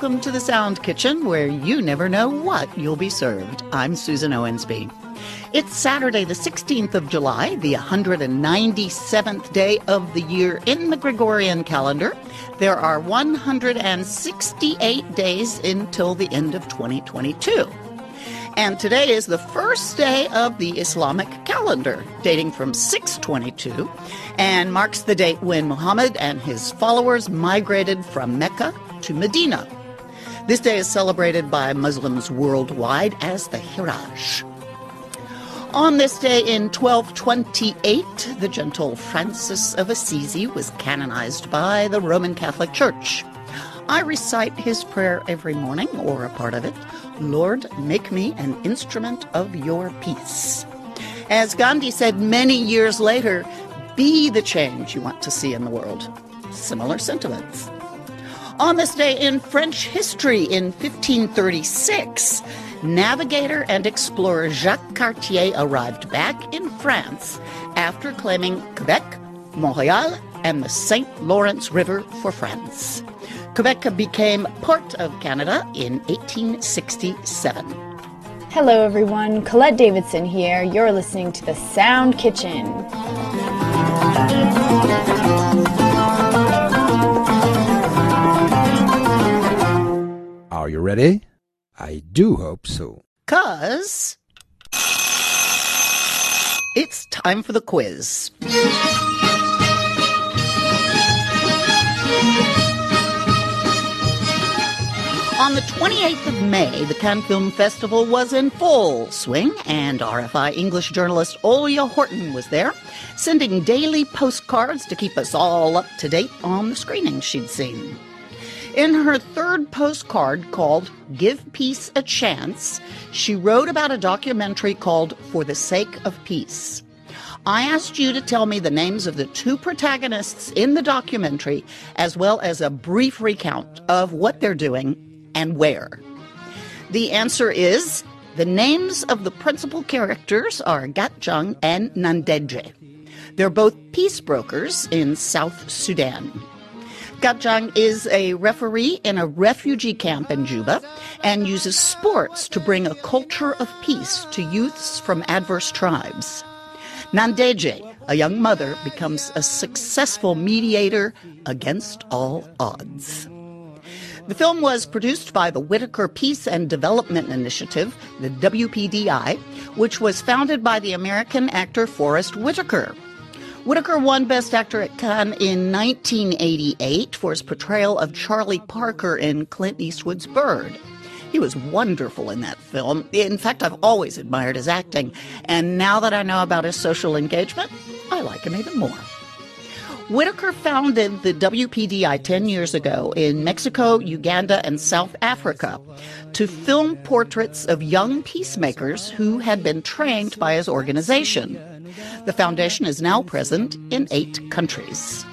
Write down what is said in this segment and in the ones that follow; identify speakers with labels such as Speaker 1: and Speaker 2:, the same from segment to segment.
Speaker 1: Welcome to the Sound Kitchen where you never know what you'll be served. I'm Susan Owensby. It's Saturday, the 16th of July, the 197th day of the year in the Gregorian calendar. There are 168 days until the end of 2022. And today is the first day of the Islamic calendar, dating from 622, and marks the date when Muhammad and his followers migrated from Mecca to Medina. This day is celebrated by Muslims worldwide as the Hajj. On this day in 1228, the gentle Francis of Assisi was canonized by the Roman Catholic Church. I recite his prayer every morning, or a part of it Lord, make me an instrument of your peace. As Gandhi said many years later, be the change you want to see in the world. Similar sentiments. On this day in French history in 1536, navigator and explorer Jacques Cartier arrived back in France after claiming Quebec, Montreal, and the St. Lawrence River for France. Quebec became part of Canada in 1867.
Speaker 2: Hello, everyone. Colette Davidson here. You're listening to the Sound Kitchen.
Speaker 3: Are you ready? I do hope so.
Speaker 1: Cuz it's time for the quiz. On the 28th of May, the Cannes Film Festival was in full swing, and RFI English journalist Olia Horton was there, sending daily postcards to keep us all up to date on the screenings she'd seen. In her third postcard called Give Peace a Chance, she wrote about a documentary called For the Sake of Peace. I asked you to tell me the names of the two protagonists in the documentary, as well as a brief recount of what they're doing and where. The answer is the names of the principal characters are Gatjang and Nandeje. They're both peace brokers in South Sudan. Gatjang is a referee in a refugee camp in Juba and uses sports to bring a culture of peace to youths from adverse tribes. Nandeje, a young mother, becomes a successful mediator against all odds. The film was produced by the Whitaker Peace and Development Initiative, the WPDI, which was founded by the American actor Forest Whitaker. Whitaker won Best Actor at Cannes in 1988 for his portrayal of Charlie Parker in Clint Eastwood's Bird. He was wonderful in that film. In fact, I've always admired his acting, and now that I know about his social engagement, I like him even more. Whitaker founded the WPDI 10 years ago in Mexico, Uganda, and South Africa to film portraits of young peacemakers who had been trained by his organization. The foundation is now present in eight countries.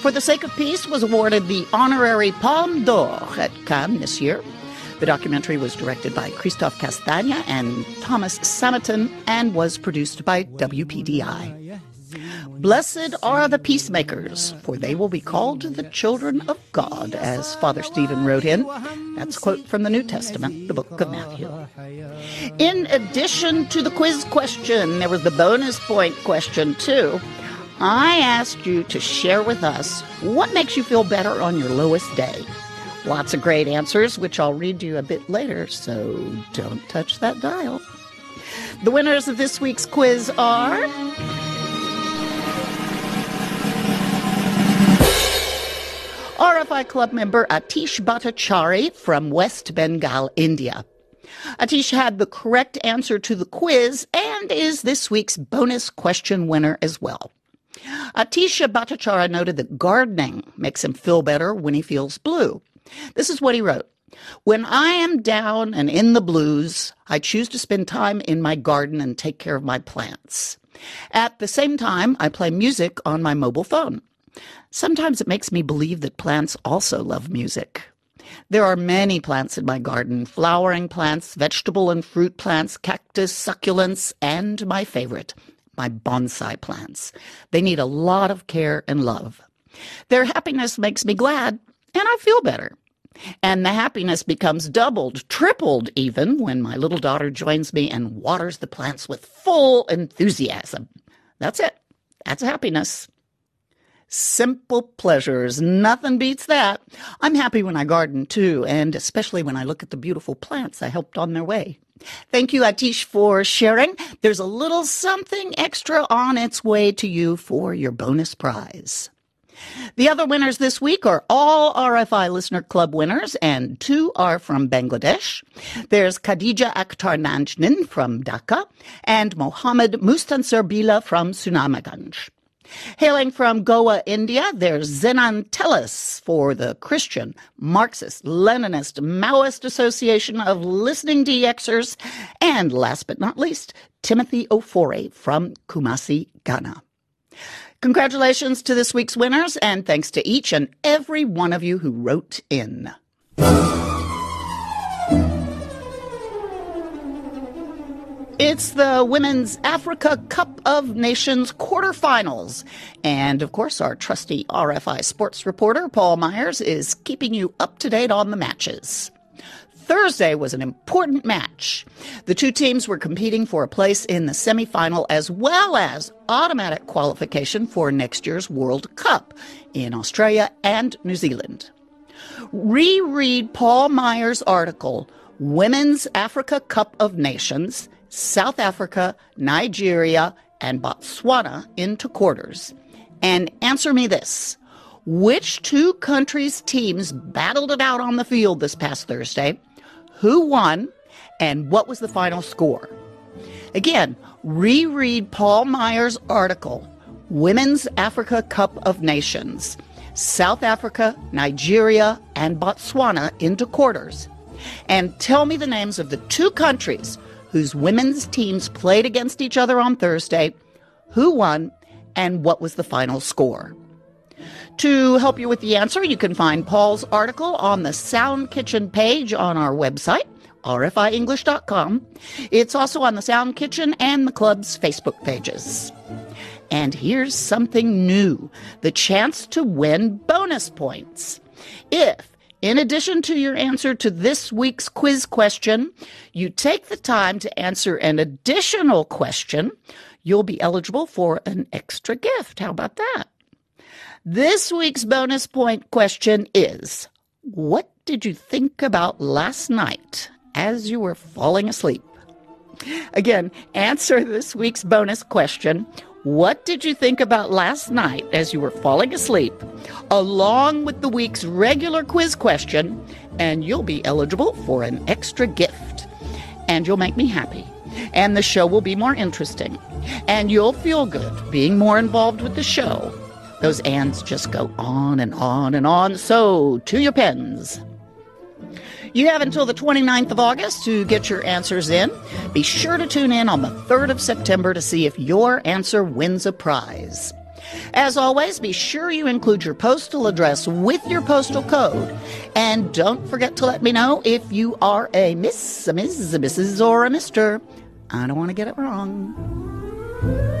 Speaker 1: For the Sake of Peace was awarded the honorary Palme d'Or at Cannes this year. The documentary was directed by Christophe Castagne and Thomas Sametin and was produced by WPDI. Blessed are the peacemakers, for they will be called the children of God, as Father Stephen wrote in. That's a quote from the New Testament, the book of Matthew. In addition to the quiz question, there was the bonus point question, too. I asked you to share with us what makes you feel better on your lowest day. Lots of great answers, which I'll read you a bit later, so don't touch that dial. The winners of this week's quiz are. RFI Club member Atish Bhattacharya from West Bengal, India. Atish had the correct answer to the quiz and is this week's bonus question winner as well. Atish Bhattacharya noted that gardening makes him feel better when he feels blue. This is what he wrote. When I am down and in the blues, I choose to spend time in my garden and take care of my plants. At the same time, I play music on my mobile phone. Sometimes it makes me believe that plants also love music. There are many plants in my garden flowering plants, vegetable and fruit plants, cactus, succulents, and my favorite, my bonsai plants. They need a lot of care and love. Their happiness makes me glad, and I feel better. And the happiness becomes doubled, tripled even, when my little daughter joins me and waters the plants with full enthusiasm. That's it. That's happiness. Simple pleasures. Nothing beats that. I'm happy when I garden too, and especially when I look at the beautiful plants I helped on their way. Thank you, Atish, for sharing. There's a little something extra on its way to you for your bonus prize. The other winners this week are all RFI Listener Club winners, and two are from Bangladesh. There's Khadija Akhtar Nanjnin from Dhaka and Mohammed Mustansir Bila from Sunamganj. Hailing from Goa, India, there's Zenan Tellis for the Christian, Marxist, Leninist, Maoist Association of Listening DXers, and last but not least, Timothy Ofore from Kumasi, Ghana. Congratulations to this week's winners, and thanks to each and every one of you who wrote in. It's the Women's Africa Cup of Nations quarterfinals. And of course, our trusty RFI sports reporter, Paul Myers, is keeping you up to date on the matches. Thursday was an important match. The two teams were competing for a place in the semifinal as well as automatic qualification for next year's World Cup in Australia and New Zealand. Reread Paul Myers' article, Women's Africa Cup of Nations South Africa, Nigeria, and Botswana into quarters. And answer me this. Which two countries' teams battled it out on the field this past Thursday? Who won? And what was the final score? Again, reread Paul Myers' article, Women's Africa Cup of Nations, South Africa, Nigeria, and Botswana into quarters. And tell me the names of the two countries whose women's teams played against each other on Thursday, who won, and what was the final score. To help you with the answer, you can find Paul's article on the Sound Kitchen page on our website, rfienglish.com. It's also on the Sound Kitchen and the club's Facebook pages. And here's something new the chance to win bonus points. If in addition to your answer to this week's quiz question, you take the time to answer an additional question, you'll be eligible for an extra gift. How about that? This week's bonus point question is What did you think about last night as you were falling asleep? Again, answer this week's bonus question what did you think about last night as you were falling asleep, along with the week's regular quiz question, and you'll be eligible for an extra gift. And you'll make me happy. And the show will be more interesting. And you'll feel good being more involved with the show. Those ands just go on and on and on. So, to your pens. You have until the 29th of August to get your answers in. Be sure to tune in on the 3rd of September to see if your answer wins a prize. As always, be sure you include your postal address with your postal code. And don't forget to let me know if you are a Miss, a Ms., a Mrs., or a Mr. I don't want to get it wrong.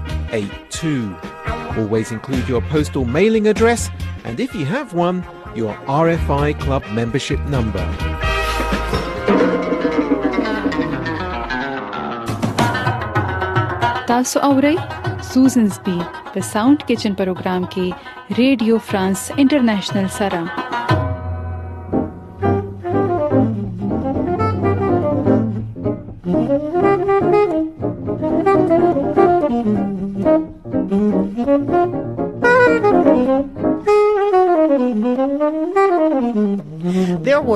Speaker 4: 82. Always include your postal mailing address and if you have one, your RFI club membership number.
Speaker 5: تاسو اورئ سوزنز بي د ساوند کیچن پروگرام کې ریډیو فرانس انټرنیشنل
Speaker 1: سره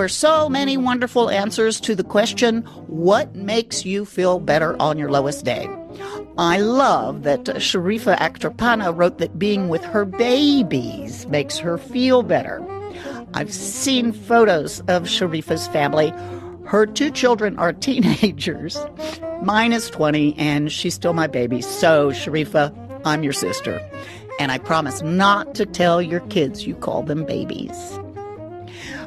Speaker 1: were so many wonderful answers to the question, What makes you feel better on your lowest day? I love that Sharifa Akhtarpana wrote that being with her babies makes her feel better. I've seen photos of Sharifa's family. Her two children are teenagers. Mine is 20, and she's still my baby. So, Sharifa, I'm your sister. And I promise not to tell your kids you call them babies.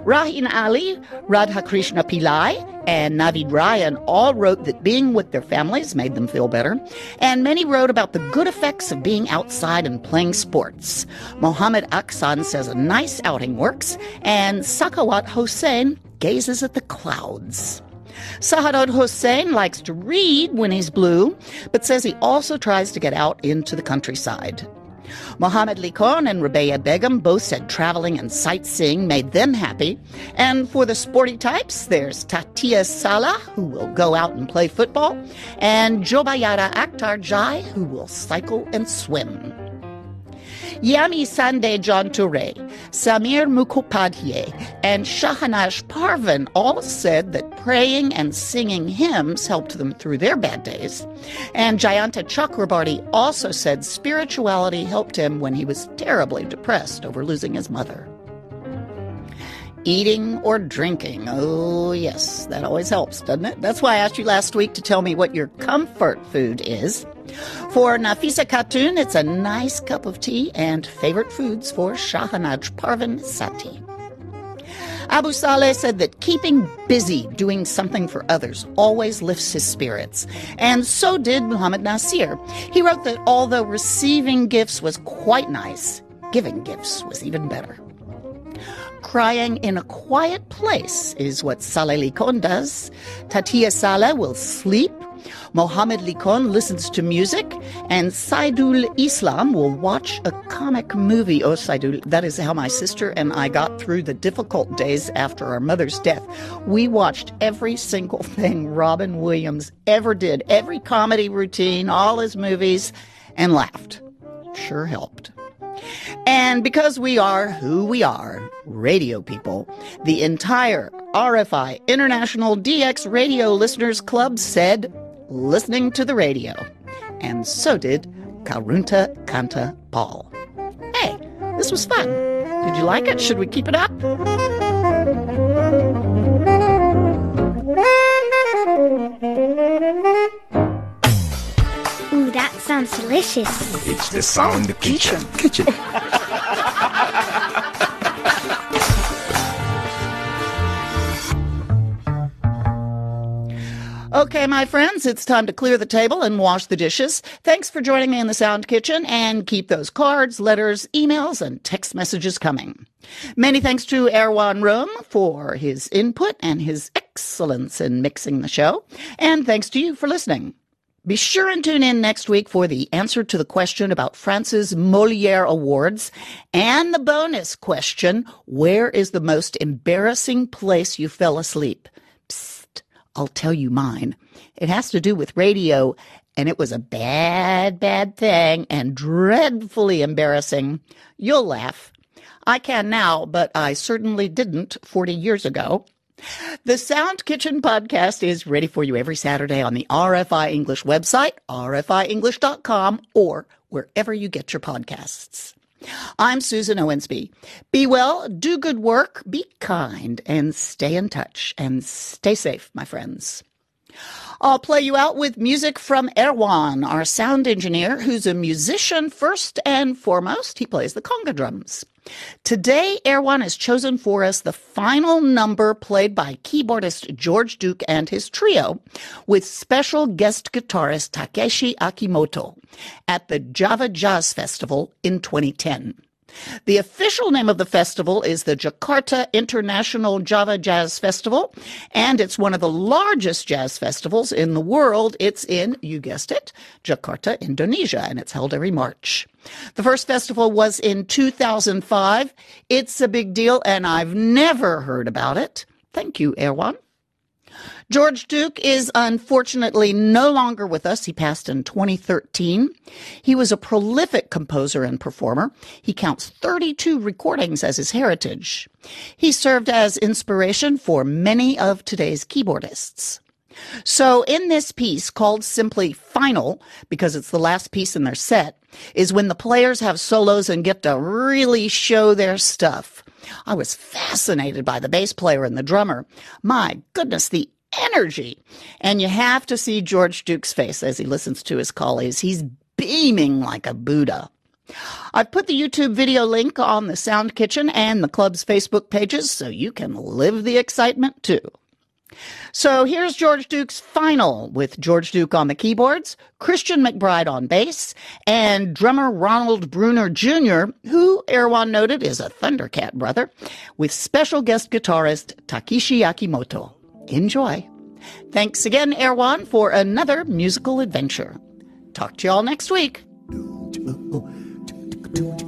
Speaker 1: Rahin Ali, Radhakrishna Pillai, and Navid Ryan all wrote that being with their families made them feel better, and many wrote about the good effects of being outside and playing sports. Mohammed Aksan says a nice outing works, and Sakawat Hossein gazes at the clouds. Sahadod Hossein likes to read when he's blue, but says he also tries to get out into the countryside. Mohammed Likon and Rabea Begum both said traveling and sightseeing made them happy. And for the sporty types, there's Tatia Salah, who will go out and play football, and Jobayara Akhtar Jai, who will cycle and swim. Yami Sande John Toure, Samir Mukhopadhyay, and Shahanash Parvin all said that praying and singing hymns helped them through their bad days. And Jayanta Chakrabarti also said spirituality helped him when he was terribly depressed over losing his mother. Eating or drinking. Oh, yes, that always helps, doesn't it? That's why I asked you last week to tell me what your comfort food is. For Nafisa Khatun, it's a nice cup of tea and favorite foods for Shahanaj Parvin Sati. Abu Saleh said that keeping busy doing something for others always lifts his spirits. And so did Muhammad Nasir. He wrote that although receiving gifts was quite nice, giving gifts was even better. Crying in a quiet place is what Saleh Likon does. Tatia Saleh will sleep. Mohammed Likon listens to music. And Saidul Islam will watch a comic movie. Oh, Saidul, that is how my sister and I got through the difficult days after our mother's death. We watched every single thing Robin Williams ever did, every comedy routine, all his movies, and laughed. Sure helped. And because we are who we are, radio people, the entire RFI International DX Radio Listeners Club said, listening to the radio. And so did Karunta Kanta Paul. Hey, this was fun. Did you like it? Should we keep it up?
Speaker 6: Ooh, that sounds delicious.
Speaker 7: It's the sound kitchen.
Speaker 3: Kitchen.
Speaker 1: my friends, it's time to clear the table and wash the dishes. Thanks for joining me in the Sound Kitchen and keep those cards, letters, emails, and text messages coming. Many thanks to Erwan Rome for his input and his excellence in mixing the show. And thanks to you for listening. Be sure and tune in next week for the answer to the question about France's Moliere Awards and the bonus question, where is the most embarrassing place you fell asleep? I'll tell you mine. It has to do with radio, and it was a bad, bad thing and dreadfully embarrassing. You'll laugh. I can now, but I certainly didn't 40 years ago. The Sound Kitchen podcast is ready for you every Saturday on the RFI English website, rfienglish.com, or wherever you get your podcasts. I'm Susan Owensby. Be well, do good work, be kind, and stay in touch. And stay safe, my friends. I'll play you out with music from Erwan, our sound engineer, who's a musician first and foremost. He plays the conga drums. Today, Erwan has chosen for us the final number played by keyboardist George Duke and his trio, with special guest guitarist Takeshi Akimoto at the Java Jazz Festival in 2010. The official name of the festival is the Jakarta International Java Jazz Festival, and it's one of the largest jazz festivals in the world. It's in, you guessed it, Jakarta, Indonesia, and it's held every March. The first festival was in 2005. It's a big deal, and I've never heard about it. Thank you, Erwan. George Duke is unfortunately no longer with us. He passed in 2013. He was a prolific composer and performer. He counts 32 recordings as his heritage. He served as inspiration for many of today's keyboardists. So in this piece called simply final, because it's the last piece in their set, is when the players have solos and get to really show their stuff. I was fascinated by the bass player and the drummer. My goodness, the energy. And you have to see George Duke's face as he listens to his colleagues. He's beaming like a Buddha. I've put the YouTube video link on the Sound Kitchen and the club's Facebook pages so you can live the excitement too. So here's George Duke's final with George Duke on the keyboards, Christian McBride on bass, and drummer Ronald Bruner Jr., who Erwan noted is a Thundercat brother, with special guest guitarist Takeshi Akimoto. Enjoy. Thanks again, Erwan, for another musical adventure. Talk to y'all next week.